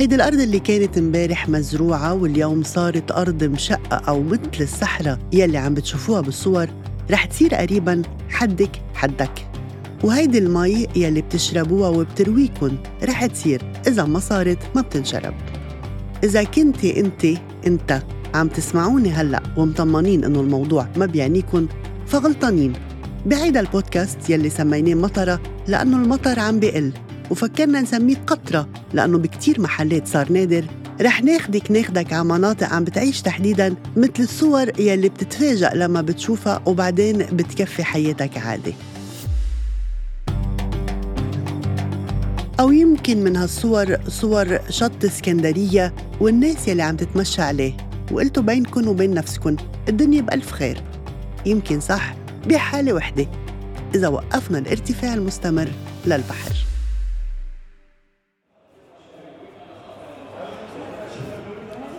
هيدي الأرض اللي كانت امبارح مزروعة واليوم صارت أرض مشقة أو مثل الصحراء. يلي عم بتشوفوها بالصور رح تصير قريبا حدك حدك. وهيدي المي يلي بتشربوها وبترويكن رح تصير. إذا ما صارت ما بتنشرب. إذا كنتي أنت أنت عم تسمعوني هلأ ومطمنين إنه الموضوع ما بيعنيكن فغلطانين. بعيدا البودكاست يلي سميناه مطرة لأنه المطر عم بيقل. وفكرنا نسميه قطرة لأنه بكتير محلات صار نادر. رح ناخدك ناخدك على مناطق عم بتعيش تحديدا مثل الصور يلي بتتفاجأ لما بتشوفها وبعدين بتكفي حياتك عادي. أو يمكن من هالصور صور شط اسكندرية والناس يلي عم تتمشى عليه. وقلتوا بينكن وبين نفسكن الدنيا بألف خير. يمكن صح بحالة وحدة. إذا وقفنا الارتفاع المستمر للبحر.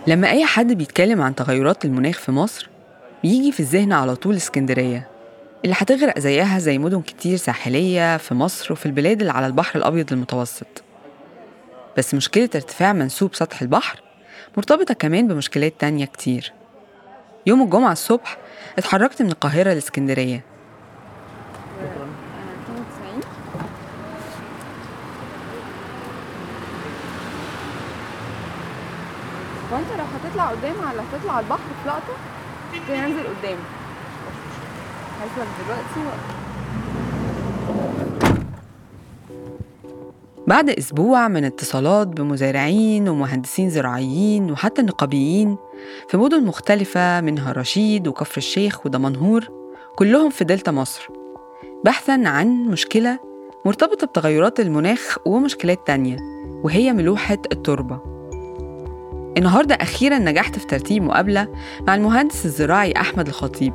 لما أي حد بيتكلم عن تغيرات المناخ في مصر بيجي في الذهن على طول اسكندرية اللي هتغرق زيها زي مدن كتير ساحلية في مصر وفي البلاد اللي على البحر الأبيض المتوسط. بس مشكلة ارتفاع منسوب سطح البحر مرتبطة كمان بمشكلات تانية كتير. يوم الجمعة الصبح اتحركت من القاهرة لاسكندرية وانت لو هتطلع قدام على هتطلع البحر في لقطة تنزل قدام. هيسلك دلوقتي بعد أسبوع من اتصالات بمزارعين ومهندسين زراعيين وحتى نقابيين في مدن مختلفة منها رشيد وكفر الشيخ ودمنهور كلهم في دلتا مصر. بحثا عن مشكلة مرتبطة بتغيرات المناخ ومشكلات تانية وهي ملوحة التربة. النهاردة أخيرا نجحت في ترتيب مقابلة مع المهندس الزراعي أحمد الخطيب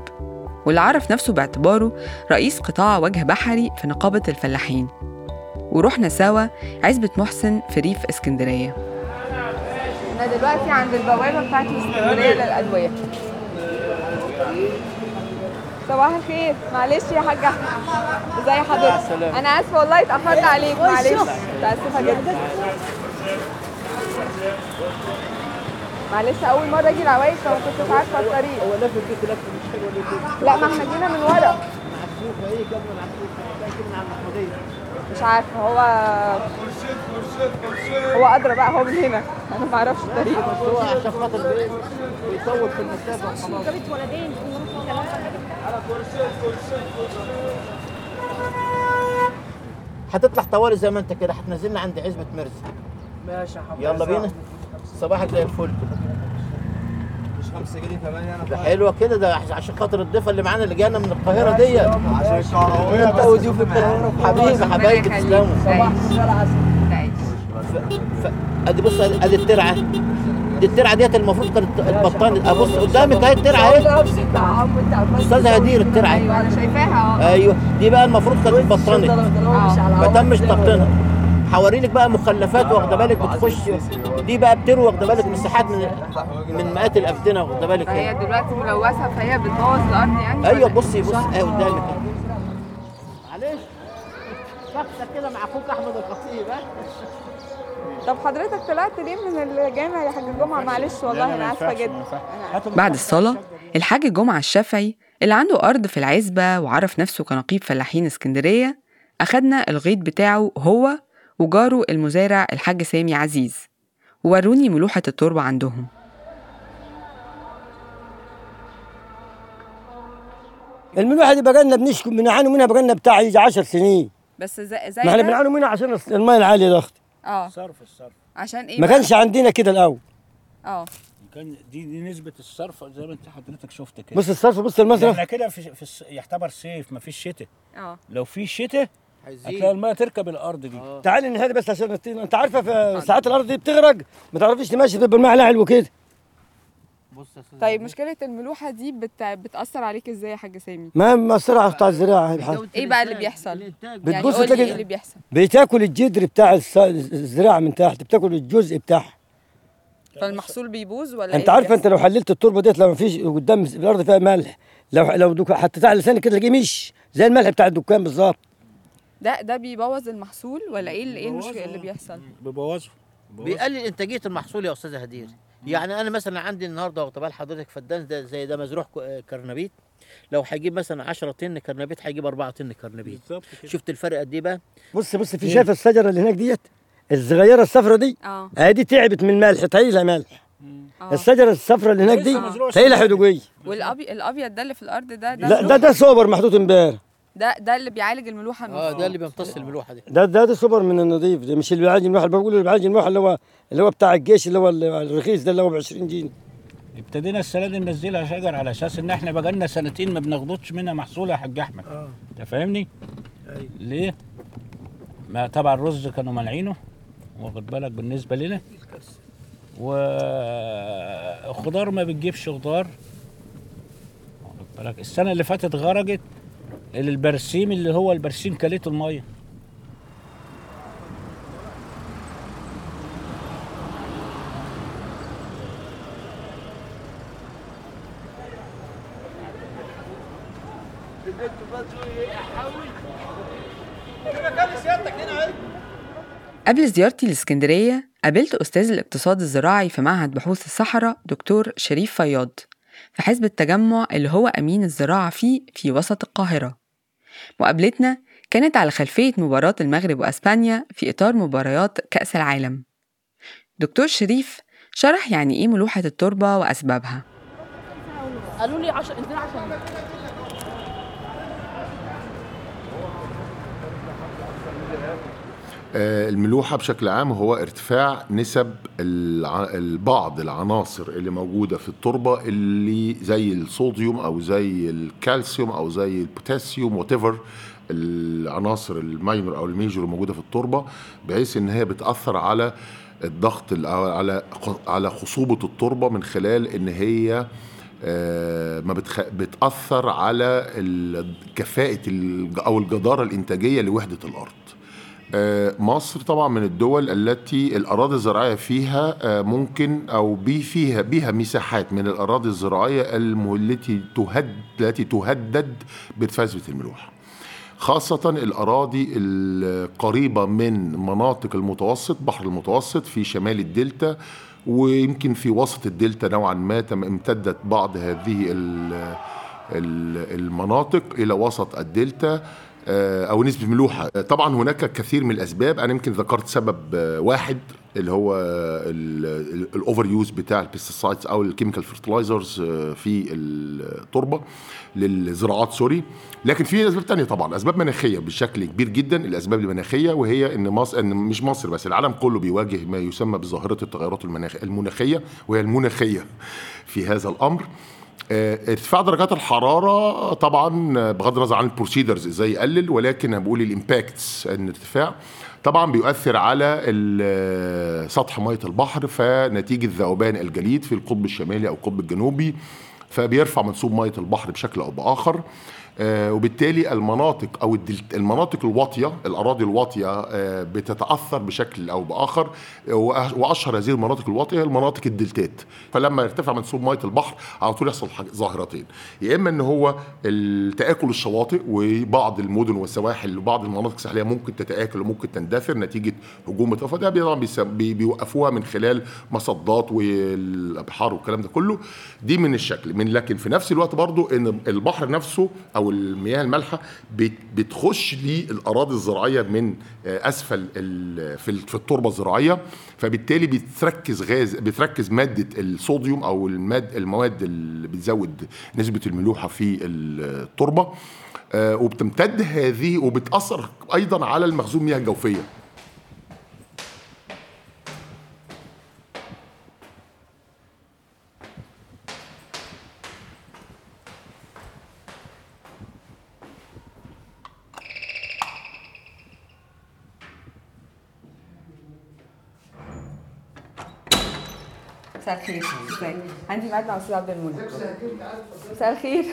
واللي عرف نفسه باعتباره رئيس قطاع وجه بحري في نقابة الفلاحين. ورحنا سوا عزبة محسن في ريف اسكندرية. أنا دلوقتي عند البوابة بتاعت اسكندرية للأدوية. صباح الخير. معلش يا حاج احمد ازي حضرتك؟ أنا آسفة والله اتأخرت عليك. معلش. متأسفة جدا. معلش أول مرة أجي العوايد فما كنتش عارفة الطريق. هو لف البيت لف مش حلوة ليه؟ لا ما إحنا جينا من ورا. محسوفه إيه قبل ما محسوفه كده من على المحموديه مش عارفة هو هو أدرى بقى هو من هنا. أنا ما أعرفش الطريق. بس هو عشان خاطر بي- بيطول في المسافه وخلاص هتطلع طوالي زي ما انت كده هتنزلنا عند عزبة مرسى ماشي يا حبيبي يلا بينا. صباحك زي الفل. 5 جنيه كمان أنا ده حلوة كده ده عشان خاطر الضيفة اللي معانا اللي جانا من القاهرة دي عشان الكهربائية أنت وضيوف القاهرة حبيبي حبايبي تسلموا. صباح ادي بص ادي الترعة. دي الترعة ديت المفروض كانت البطانه ابص قدامك اهي الترعة أهي. استاذه هدير الترعه أيوه أنا شايفاها. آه أيوه. دي بقى المفروض كانت اتبطنت ما تمش تبطينها حوالينك بقى مخلفات واخده بالك؟ بتخش دي بقى بتروي واخده بالك؟ مساحات من من مئات الابدنه واخده بالك؟ هنا. دلوقتي ملوثة فهي بتبوظ الأرض يعني؟ أيوه بصي بص اهي قدامك معلش. شخصك كده مع أخوك أحمد الخطيب ها؟ طب حضرتك طلعت ليه من الجامع يا حاج الجمعه معلش والله أنا آسفة جدا. بعد الصلاة الحاج جمعة الشافعي اللي عنده أرض في العزبة وعرف نفسه كنقيب فلاحين اسكندرية أخدنا الغيط بتاعه هو وجاره المزارع الحاج سامي عزيز. ووروني ملوحة التربة عندهم. الملوحة دي بقالنا بنشكو بنعاني منها بقالنا بتاع يجي 10 سنين. بس زي زي ما إحنا؟ بنعاني منها عشان الماء العاليه ضغط آه. صرف الصرف. عشان إيه ما؟ كانش عندنا كده الأول. آه. كان دي دي نسبة الصرف زي ما انت حضرتك شفت كده بص الصرف بص المصرف. إحنا كده في, في الص- يعتبر صيف ما فيش شتاء. آه. لو في شتاء هتلاقي الميه تركب الأرض دي. تعالي نهدي بس عشان الطين أنت عارفه في ساعات الأرض دي بتغرق. ما تعرفيش تمشي بالماء العلو كده بص يا طيب مشكلة الملوحة دي بت... بتأثر عليك إزاي يا حاج سامي؟ ما مأثرة على بتاع الزراعة. إيه بقى اللي بيحصل؟ يعني بتبص تلاقي- إيه اللي بيحصل. بتاكل الجدر بتاع الزراعة من تحت بتاكل الجزء بتاعها. فالمحصول بيبوظ ولا أنت إيه عارفه أنت لو حللت التربة ديت لو ما فيش قدام الأرض فيها ملح لو لو دوك- حطيتها على لسانك كده تلاقيه مش زي الملح بتاع الدكان بالظبط؟ ده ده بيبوظ المحصول ولا إيه اللي إيه المشكلة اللي بيحصل؟ بيبوظوا بيقلل إنتاجية المحصول يا أستاذ هدير. يعني أنا مثلا عندي النهارده واخد بال حضرتك فدان ده زي ده مزروع ك- كرنبيت؟ لو هيجيب مثلا 10 طن كرنبيت هيجيب 4 طن كرنبيت. بالظبط كده. شفت الفرق قد إيه بقى؟ بص بص في شايف الشجرة اللي هناك ديت؟ الصغيرة الصفرة دي؟ آه. هذه تعبت من الملح تايلها ملح. آه. الشجرة الصفرة اللي هناك دي طايلها حدوقية والابيض الأبيض ده اللي في الأرض ده ده لا ده ده سوبر محطوط امبارح. ده ده اللي بيعالج الملوحة آه. ده اللي بيمتص الملوحة دي. ده ده ده سوبر من النظيف. ده مش اللي بيعالج الملوحة. اللي بقول اللي بيعالج الملوحة اللي هو اللي هو بتاع الجيش اللي هو الرخيص ده اللي هو ب 20 جنيه. ابتدينا السنة دي ننزلها شجر على أساس إن إحنا بقالنا سنتين ما بناخدوش منها محصول يا حاج أحمد. آه. أنت فاهمني؟ أيوة. ليه؟ ما طبعا الرز كانوا مانعينه واخد بالك؟ بالنسبة لنا. والخضار ما بتجيبش خضار. واخد بالك؟ السنة اللي فاتت غرقت البرسيم اللي هو البرسيم كلته المية. قبل زيارتي لإسكندرية قابلت أستاذ الاقتصاد الزراعي في معهد بحوث الصحراء دكتور شريف فياض في حزب التجمع اللي هو أمين الزراعة فيه في وسط القاهرة. مقابلتنا كانت على خلفية مباراة المغرب وأسبانيا في إطار مباريات كأس العالم. دكتور شريف شرح يعني إيه ملوحة التربة وأسبابها. قالوا لي 10 انزل 10 الملوحة بشكل عام هو ارتفاع نسب بعض العناصر اللي موجودة في التربة اللي زي الصوديوم أو زي الكالسيوم أو زي البوتاسيوم whatever العناصر ال minor أو ال major الموجودة في التربة بحيث إن هي بتأثر على الضغط على على خصوبة التربة من خلال إن هي آه، ما بتخ... بتأثر على كفاءة أو الجدارة الإنتاجية لوحدة الأرض. آه، مصر طبعا من الدول التي الأراضي الزراعية فيها آه، ممكن أو بي فيها بها مساحات من الأراضي الزراعية التي تهد التي تهدد بارتفاع نسبة الملوحة. خاصة الأراضي القريبة من مناطق المتوسط بحر المتوسط في شمال الدلتا ويمكن في وسط الدلتا نوعا ما تم امتدت بعض هذه ال- ال- المناطق إلى وسط الدلتا. آه، أو نسبة ملوحة. آه، طبعا هناك كثير من الأسباب. أنا يمكن ذكرت سبب آه، واحد اللي هو ال over use بتاع ال pesticides أو ال chemical fertilizers في التربة للزراعات sorry. لكن في أسباب تانية طبعا. أسباب مناخية بشكل كبير جدا. الأسباب المناخية وهي إن مصر إن مش مصر بس العالم كله بيواجه ما يسمى بظاهرة التغيرات المناخ المناخية وهي المناخية في هذا الأمر. آه، ارتفاع درجات الحرارة طبعا آه، بغض النظر عن ال procedures إزاي يقلل ولكن أنا بقول ال impacts إن ارتفاع طبعا بيؤثر على ال- سطح مية البحر فنتيجة ذوبان الجليد في القطب الشمالي أو القطب الجنوبي فبيرفع منسوب مية البحر بشكل أو بآخر. آه، وبالتالي المناطق أو المناطق الواطية الأراضي الواطية آه، بتتأثر بشكل أو بآخر وأشهر هذه المناطق الواطية هي المناطق الدلتات. فلما يرتفع منسوب مية البحر على طول يحصل ظاهرتين. يا إما إن هو تاكل الشواطئ وبعض المدن والسواحل وبعض المناطق الساحلية ممكن تتآكل وممكن تندثر نتيجة هجوم الطائفه ده طبعا بيوقفوها من خلال مصدات والأبحار والكلام ده كله. دي من الشكل. من لكن في نفس الوقت برضو إن البحر نفسه أو المياه المالحة بت- بتخش للأراضي الزراعية من أسفل في ال- في التربة الزراعية فبالتالي بتركز غاز بتركز مادة الصوديوم أو المواد اللي بتزود نسبة الملوحة في التربة. آه، وبتمتد هذه وبتأثر أيضا على المخزون المياه الجوفية. الخير ازيك عندي ميعاد مع أستاذ عبد المنعم مساء الخير.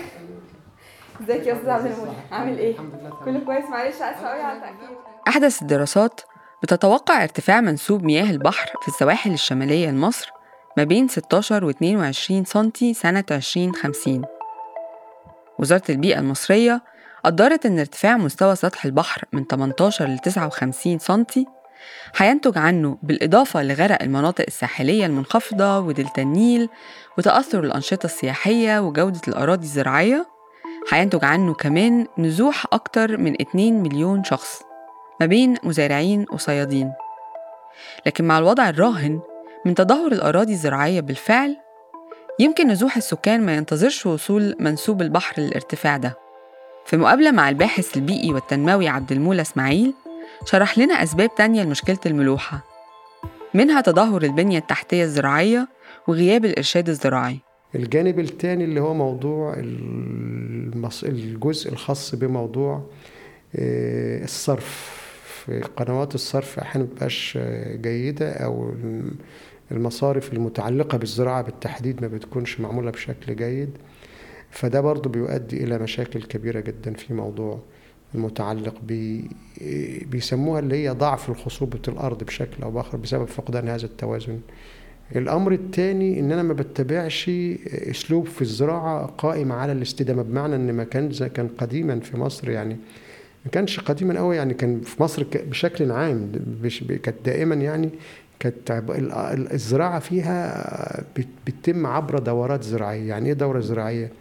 ازيك يا أستاذ عبد المنعم عامل إيه؟ كله كويس معلش اسفه قوي على التأخير. أحدث الدراسات بتتوقع ارتفاع منسوب مياه البحر في السواحل الشمالية لمصر ما بين 16 و 22 سنتي سنة 2050 وزارة البيئة المصرية قدرت إن ارتفاع مستوى سطح البحر من 18 ل 59 سنتي هينتج عنه بالإضافة لغرق المناطق الساحلية المنخفضة ودلتا النيل وتأثر الأنشطة السياحية وجودة الأراضي الزراعية. هينتج عنه كمان نزوح أكتر من 2 مليون شخص ما بين مزارعين وصيادين. لكن مع الوضع الراهن من تدهور الأراضي الزراعية بالفعل يمكن نزوح السكان ما ينتظرش وصول منسوب البحر للارتفاع ده. في مقابلة مع الباحث البيئي والتنموي عبد المولى إسماعيل شرح لنا أسباب تانية لمشكلة الملوحة منها تدهور البنية التحتية الزراعية وغياب الإرشاد الزراعي. الجانب الثاني اللي هو موضوع المص... الجزء الخاص بموضوع آه، الصرف. قنوات الصرف أحيانا مبتبقاش جيدة أو المصارف المتعلقة بالزراعة بالتحديد ما بتكونش معمولة بشكل جيد. فده برضو بيؤدي إلى مشاكل كبيرة جدا في موضوع المتعلق ب بيسموها اللي هي ضعف الخصوبة الأرض بشكل أو بآخر بسبب فقدان هذا التوازن الأمر الثاني إن أنا ما بتبعش أسلوب في الزراعة قائم على الاستدامة بمعنى إن ما كان كان قديما في مصر يعني ما كانش قديما قوي يعني كان في مصر بشكل عام كانت دائما يعني كانت الزراعة فيها بتتم عبر دورات زراعية يعني إيه دورة زراعية؟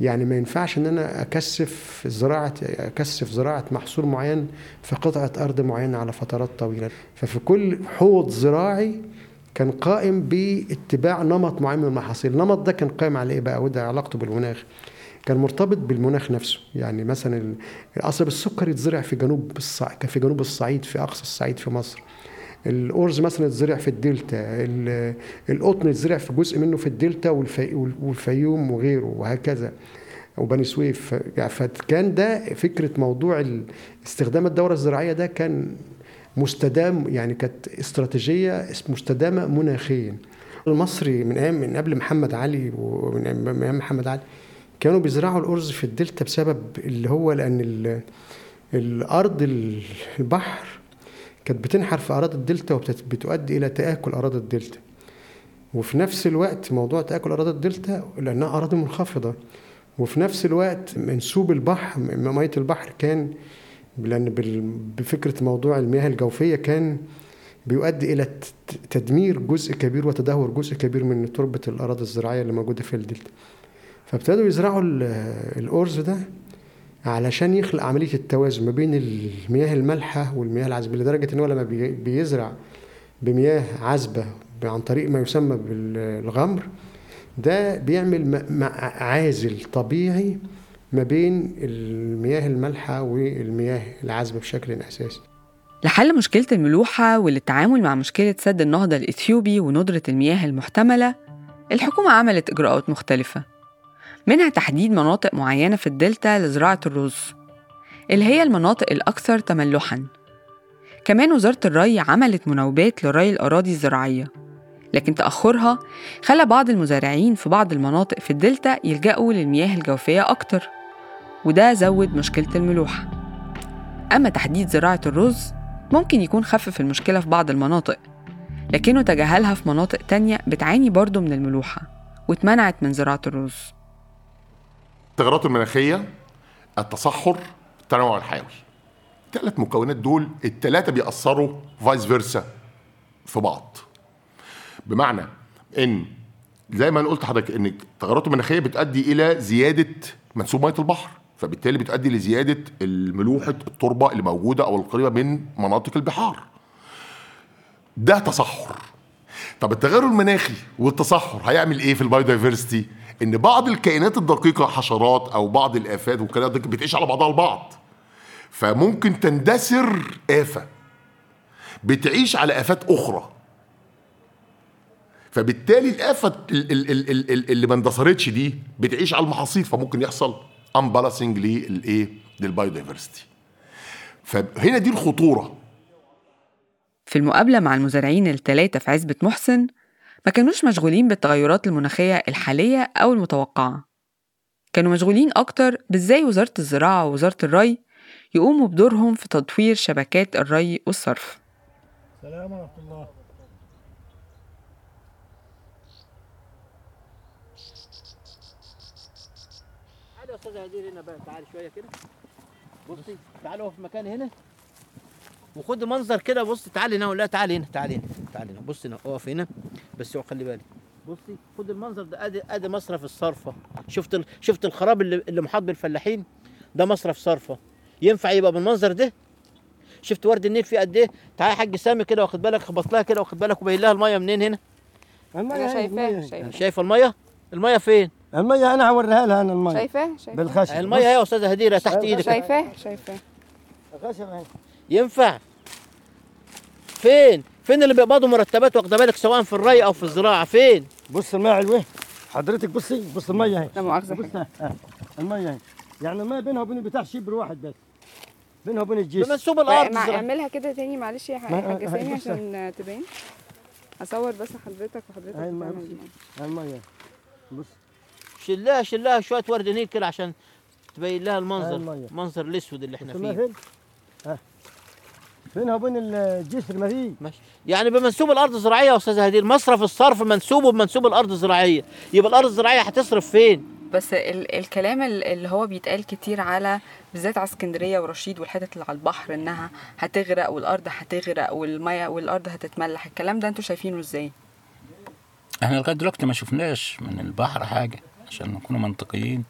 يعني ما ينفعش إن أنا أكثف زراعة أكثف زراعة محصول معين في قطعة أرض معينة على فترات طويلة. ففي كل حوض زراعي كان قائم باتباع نمط معين من المحاصيل. النمط ده كان قائم على إيه بقى؟ وده علاقته بالمناخ. كان مرتبط بالمناخ نفسه. يعني مثلا القصب السكر يتزرع في جنوب الصعيد في جنوب الصعيد في أقصى الصعيد في مصر. الأرز مثلا يتزرع في الدلتا القطن يتزرع في جزء منه في الدلتا والفيوم وغيره وهكذا. وبني سويف. فكان ده فكرة موضوع استخدام الدورة الزراعية ده كان مستدام يعني كانت استراتيجية مستدامة مناخيا. المصري من أيام من قبل محمد علي ومن أيام محمد علي كانوا بيزرعوا الأرز في الدلتا بسبب اللي هو لأن الأرض البحر كانت بتنحر في أراضي الدلتا وبتؤدي إلى تآكل أراضي الدلتا. وفي نفس الوقت موضوع تآكل أراضي الدلتا لأنها أراضي منخفضة. وفي نفس الوقت منسوب البحر مية البحر كان لأن بفكرة موضوع المياه الجوفية كان بيؤدي إلى تدمير جزء كبير وتدهور جزء كبير من تربة الأراضي الزراعية اللي موجودة في الدلتا. فابتدوا يزرعوا الأرز ده علشان يخلق عملية التوازن ما بين المياه المالحة والمياه العذبة لدرجة إن هو لما بيزرع بمياه عذبة عن طريق ما يسمى بالغمر ده بيعمل عازل طبيعي ما بين المياه المالحة والمياه العذبة بشكل أساسي. لحل مشكلة الملوحة وللتعامل مع مشكلة سد النهضة الإثيوبي وندرة المياه المحتملة الحكومة عملت إجراءات مختلفة. منها تحديد مناطق معينة في الدلتا لزراعة الرز اللي هي المناطق الأكثر تملحاً. كمان وزارة الري عملت مناوبات لري الأراضي الزراعية لكن تأخرها خلى بعض المزارعين في بعض المناطق في الدلتا يلجأوا للمياه الجوفية أكتر وده زود مشكلة الملوحة. أما تحديد زراعة الرز ممكن يكون خفف المشكلة في بعض المناطق لكنه تجاهلها في مناطق تانية بتعاني برضه من الملوحة واتمنعت من زراعة الرز. التغيرات المناخية التصحر التنوع الحيوي. الثلاث مكونات دول الثلاثه بيأثروا فايس فيرسا في بعض. بمعنى إن زي ما أنا قلت لحضرتك إن التغيرات المناخية بتؤدي إلى زيادة منسوب مية البحر فبالتالي بتؤدي لزيادة الملوحة التربة اللي موجودة أو القريبة من مناطق البحار. ده تصحر. طب التغير المناخي والتصحر هيعمل إيه في ال biodiversity إن بعض الكائنات الدقيقة حشرات أو بعض الآفات والكلام ده بتعيش على بعضها البعض فممكن تندثر آفة. بتعيش على آفات أخرى. فبالتالي الآفة اللي ما اندثرتش دي بتعيش على المحاصيل فممكن يحصل imbalancing للايه لل biodiversity فهنا دي الخطورة. في المقابلة مع المزارعين الثلاثة في عزبة محسن ما كانوش مشغولين بالتغيرات المناخية الحالية أو المتوقعة. كانوا مشغولين أكتر بإزاي وزارة الزراعة ووزارة الري يقوموا بدورهم في تطوير شبكات الري والصرف. سلام ورحمة الله. تعالي يا استاذه هدير هنا بقى. تعالي شوية كده. بصي تعالوا في مكان هنا. وخد منظر كده بص تعالي هنا ولا تعالي هنا تعالي هنا تعالي هنا. بص هنا اقف هنا. بس خلي بالك. بصي خد المنظر ده. ادي ادي مصرف الصرفة. شفت ال... شفت الخراب اللي اللي محاط بالفلاحين؟ ده مصرف صرفة. ينفع يبقى بالمنظر ده؟ شفت ورد النيل فيه قد إيه؟ تعالى يا حاج سامي كده واخد بالك خبط لها كده واخد بالك وبين لها المية منين هنا؟ أنا شايفاه شايفاه شايفة المية؟ المية فين؟ المية أنا هوريها لها أنا المية. شايفاه شايفاه بالخشب المية اهي يا أستاذة هديرة تحت إيدك. شايفاه شايفاه الخشب اهي ينفع؟ فين؟ فين اللي بيقبضوا مرتبات واخدة بالك سواء في الري أو في الزراعة؟ فين؟ بص المية علوه حضرتك بصي بص المية اهي لا مؤاخذة. بص المية اهي يعني المية بينها وبين بتاع شبر واحد بس بينها وبين الجسم بمنسوب الأرض مع-. اعملها كده تاني معلش يا حاج آه، سامي بص. عشان تبين. اصور بس حضرتك وحضرتك هاي المية تعمل بص. المية بص. شلها شلها شوية ورد نيل كده عشان تبين لها المنظر. المنظر الأسود اللي إحنا فيه. ها. بينها وبين الجسر ما فيه ماشي. يعني بمنسوب الأرض الزراعية يا استاذه هدير مصرف الصرف منسوبه بمنسوب الأرض الزراعية. يبقى الأرض الزراعية هتصرف فين؟ بس ال الكلام ال- اللي هو بيتقال كتير على بالذات على اسكندرية ورشيد والحتت اللي على البحر إنها هتغرق والأرض هتغرق والمية والأرض هتتملح الكلام ده أنتوا شايفينه إزاي؟ إحنا لغاية دلوقتي ما شفناش من البحر حاجة عشان نكون منطقيين.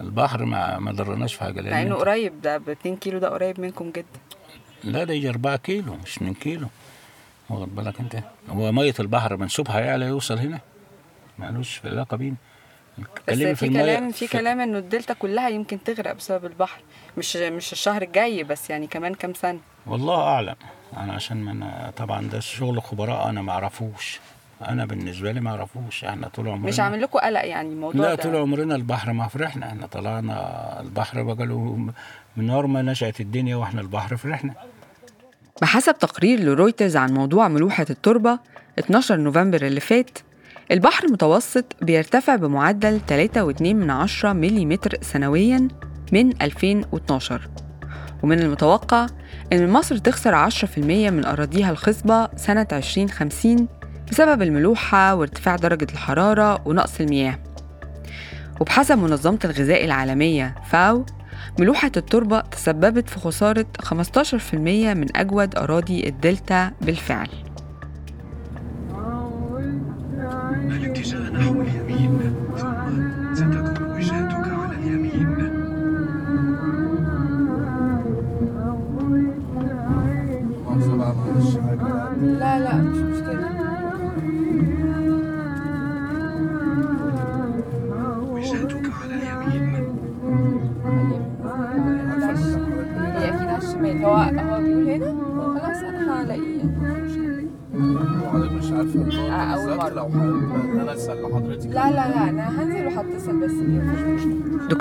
البحر ما ما ضرناش في حاجة مع لأن انه قريب ده ب 2 كيلو ده قريب منكم جدا. لا ده يجي 4 كيلو مش 2 كيلو. واخد بالك أنت؟ هو مية البحر منسوبها يعلى يوصل هنا. معلوش علاقه بينا بس في المية- كلام في كلام إنه الدلتا كلها يمكن تغرق بسبب البحر. مش مش الشهر الجاي بس يعني كمان كام سنة. والله أعلم. أنا عشان ما أنا طبعا ده شغل خبراء أنا ما أعرفوش. أنا بالنسبة لي ما أعرفوش إحنا طول عمرنا مش عامل لكم قلق يعني الموضوع لا ده؟ طول عمرنا البحر ما فرحنا إحنا طلعنا البحر بقى له من نور ما نشأت الدنيا وإحنا البحر فرحنا. بحسب تقرير لرويترز عن موضوع ملوحة التربة 12 نوفمبر اللي فات البحر المتوسط بيرتفع بمعدل 3.2 من عشرة ملم سنويا من 2012 ومن المتوقع إن مصر تخسر 10% من أراضيها الخصبة سنة 2050 بسبب الملوحة وارتفاع درجة الحرارة ونقص المياه. وبحسب منظمة الغذاء العالمية فاو ملوحة التربة تسببت في خسارة 15% من أجود أراضي الدلتا بالفعل. الاتجاه نحو اليمين ستكون وجهتك على اليمين لا لا.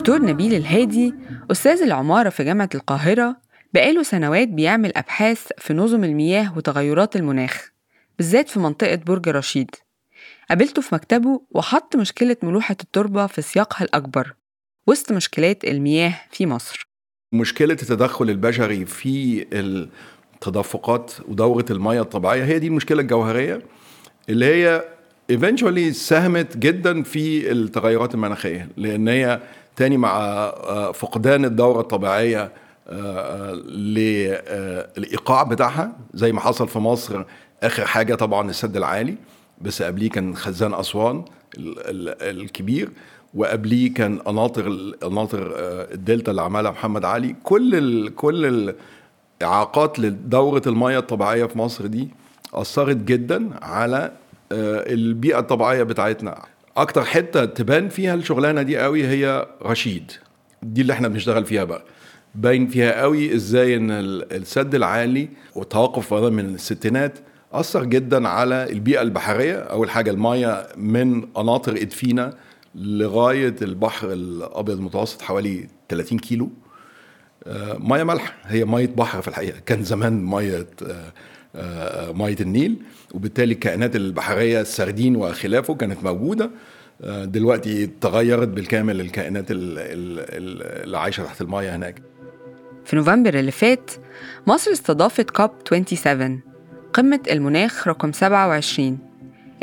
دكتور نبيل الهادي أستاذ العمارة في جامعة القاهرة بقاله سنوات بيعمل أبحاث في نظم المياه وتغيرات المناخ بالذات في منطقة برج رشيد. قابلته في مكتبه وحط مشكلة ملوحة التربة في سياقها الأكبر وسط مشكلات المياه في مصر. مشكلة التدخل البشري في التدفقات ودورة المياه الطبيعية هي دي المشكلة الجوهرية اللي هي eventually ساهمت جدا في التغيرات المناخية لأن هي تاني مع آه، فقدان الدورة الطبيعية آه، للإيقاع بتاعها زي ما حصل في مصر آخر حاجة طبعا السد العالي بس قبليه كان خزان أسوان ال- ال- الكبير وقبليه كان قناطر قناطر آه، الدلتا اللي عملها محمد علي. كل ال كل الإعاقات لدورة المياه الطبيعية في مصر دي أثرت جدا على آه، البيئة الطبيعية بتاعتنا. أكتر حتة تبان فيها الشغلانة دي قوي هي رشيد. دي اللي إحنا بنشتغل فيها بقى. باين فيها قوي إزاي إن ال- السد العالي رمضان من الستينات أثر جدا على البيئة البحرية. أول حاجة المايه من قناطر ادفينا لغاية البحر الأبيض المتوسط حوالي 30 كيلو. آه، مية مالحه هي مية بحر في الحقيقة. كان زمان مية آه، مية النيل وبالتالي الكائنات البحرية السردين وخلافه كانت موجودة. آه، دلوقتي تغيرت بالكامل الكائنات ال- ال- ال- اللي عايشة تحت المية هناك. في نوفمبر اللي فات مصر استضافت كوب 27 قمة المناخ رقم 27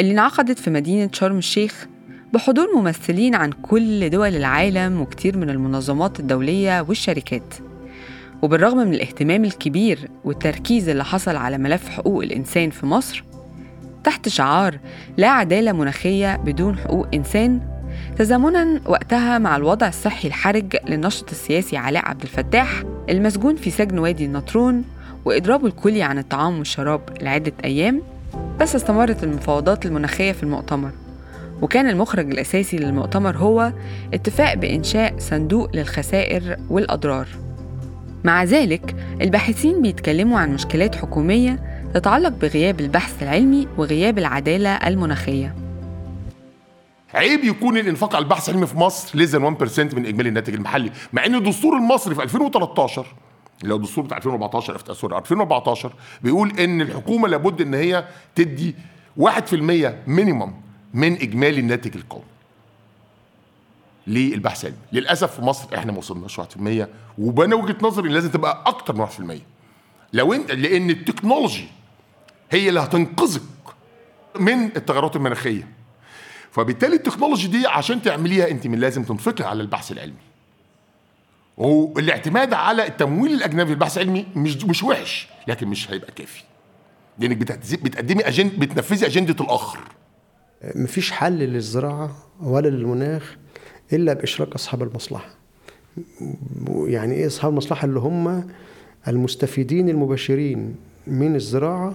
اللي انعقدت في مدينة شرم الشيخ بحضور ممثلين عن كل دول العالم وكتير من المنظمات الدولية والشركات. وبالرغم من الاهتمام الكبير والتركيز اللي حصل على ملف حقوق الإنسان في مصر تحت شعار لا عدالة مناخية بدون حقوق إنسان تزامنا وقتها مع الوضع الصحي الحرج للناشط السياسي علاء عبد الفتاح المسجون في سجن وادي النطرون وإضرابه الكلي عن الطعام والشراب لعدة أيام بس استمرت المفاوضات المناخية في المؤتمر. وكان المخرج الأساسي للمؤتمر هو اتفاق بإنشاء صندوق للخسائر والأضرار. مع ذلك الباحثين بيتكلموا عن مشكلات حكومية تتعلق بغياب البحث العلمي وغياب العدالة المناخية. عيب يكون الإنفاق على البحث العلمي في مصر ليس 1% من إجمالي الناتج المحلي مع إن الدستور المصري في 2013 اللي هو الدستور بتاع 2014 سوري 2014 بيقول إن الحكومة لابد إن هي تدي 1% minimum من إجمالي الناتج القومي. للبحث العلمي. للأسف في مصر إحنا ما وصلناش 1% وأنا وجهة نظري لازم تبقى أكتر من 1% لو انت لأن ال technology هي اللي هتنقذك من التغيرات المناخية. فبالتالي ال technology دي عشان تعمليها أنت من لازم تنفقي على البحث العلمي. والاعتماد على التمويل الأجنبي للبحث العلمي مش مش وحش لكن مش هيبقى كافي. لأنك بتقدمي اجند بتنفذي أجندة الآخر. مفيش حل للزراعة ولا للمناخ إلا بإشراك أصحاب المصلحة. يعني إيه أصحاب المصلحة؟ اللي هم المستفيدين المباشرين من الزراعة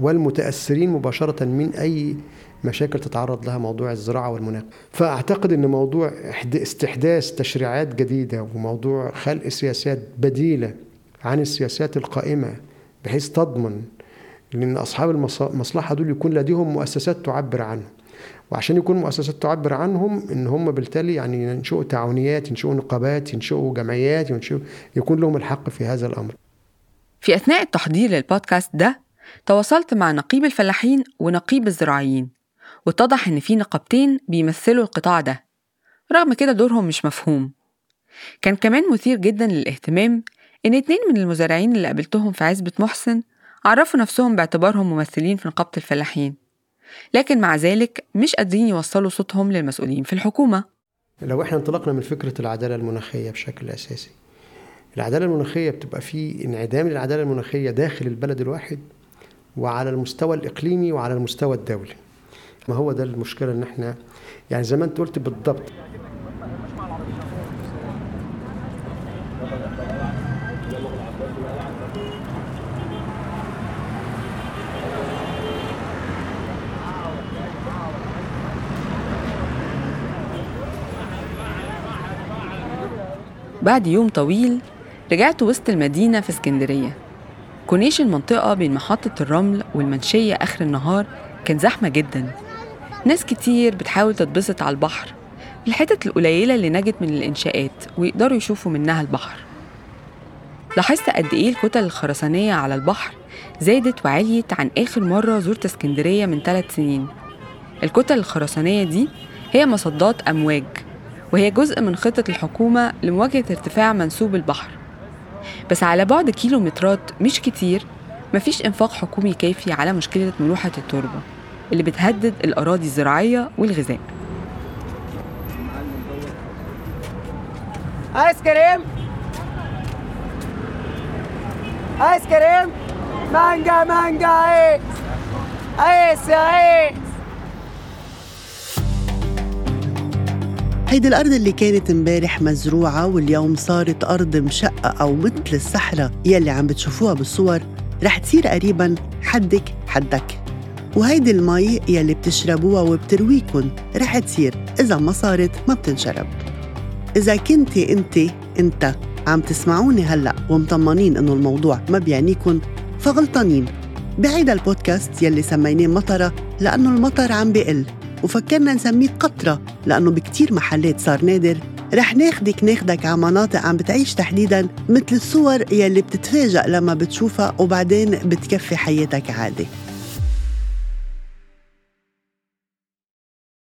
والمتأثرين مباشرة من أي مشاكل تتعرض لها موضوع الزراعة والمناخ فأعتقد إن موضوع استحداث تشريعات جديدة وموضوع خلق سياسات بديلة عن السياسات القائمة بحيث تضمن لأن أصحاب المصلحة دول يكون لديهم مؤسسات تعبر عنهم وعشان يكون مؤسسات تعبر عنهم إن هم بالتالي يعني ينشئوا تعاونيات ينشئوا نقابات ينشئوا جمعيات ينشئوا يكون لهم الحق في هذا الأمر. في أثناء التحضير للبودكاست ده تواصلت مع نقيب الفلاحين ونقيب الزراعيين واتضح إن في نقابتين بيمثلوا القطاع ده رغم كده دورهم مش مفهوم كان كمان مثير جدا للاهتمام إن اتنين من المزارعين اللي قابلتهم في عزبة محسن عرفوا نفسهم باعتبارهم ممثلين في نقابة الفلاحين لكن مع ذلك مش قادرين يوصلوا صوتهم للمسؤولين في الحكومة. لو إحنا انطلقنا من فكرة العدالة المناخية بشكل أساسي العدالة المناخية بتبقى في انعدام للعدالة المناخية داخل البلد الواحد وعلى المستوى الإقليمي وعلى المستوى الدولي. ما هو ده المشكلة إن إحنا يعني زي ما أنت قلت بالضبط بعد يوم طويل رجعت وسط المدينة في اسكندرية. كورنيش المنطقة بين محطة الرمل والمنشية آخر النهار كان زحمة جدا. ناس كتير بتحاول تتبسط على البحر. الحتت القليلة اللي نجت من الإنشاءات ويقدروا يشوفوا منها البحر. لاحظت قد إيه الكتل الخرسانية على البحر زادت وعليت عن آخر مرة زرت اسكندرية من ثلاث سنين. الكتل الخرسانية دي هي مصدات أمواج. وهي جزء من خطة الحكومة لمواجهة ارتفاع منسوب البحر. بس على بعد كيلومترات مش كتير مفيش إنفاق حكومي كافي على مشكلة ملوحة التربة اللي بتهدد الأراضي الزراعية والغذاء. آيس كريم! آيس كريم! مانجا مانجا آيس آيس آيس هيدي الأرض اللي كانت امبارح مزروعة واليوم صارت أرض مشققة أو مثل الصحرا يلي عم بتشوفوها بالصور رح تصير قريبا حدك حدك. وهيدي المي يلي بتشربوها وبترويكن رح تصير إذا ما صارت ما بتنشرب. إذا كنتي أنت أنت عم تسمعوني هلأ ومطمنين إنه الموضوع ما بيعنيكن فغلطانين. بعيد البودكاست يلي سميناه مطرة لأنه المطر عم بيقل. وفكرنا نسميه قطرة لأنه بكتير محلات صار نادر. رح ناخدك ناخدك على مناطق عم بتعيش تحديدا مثل الصور يلي بتتفاجأ لما بتشوفها وبعدين بتكفي حياتك عادي.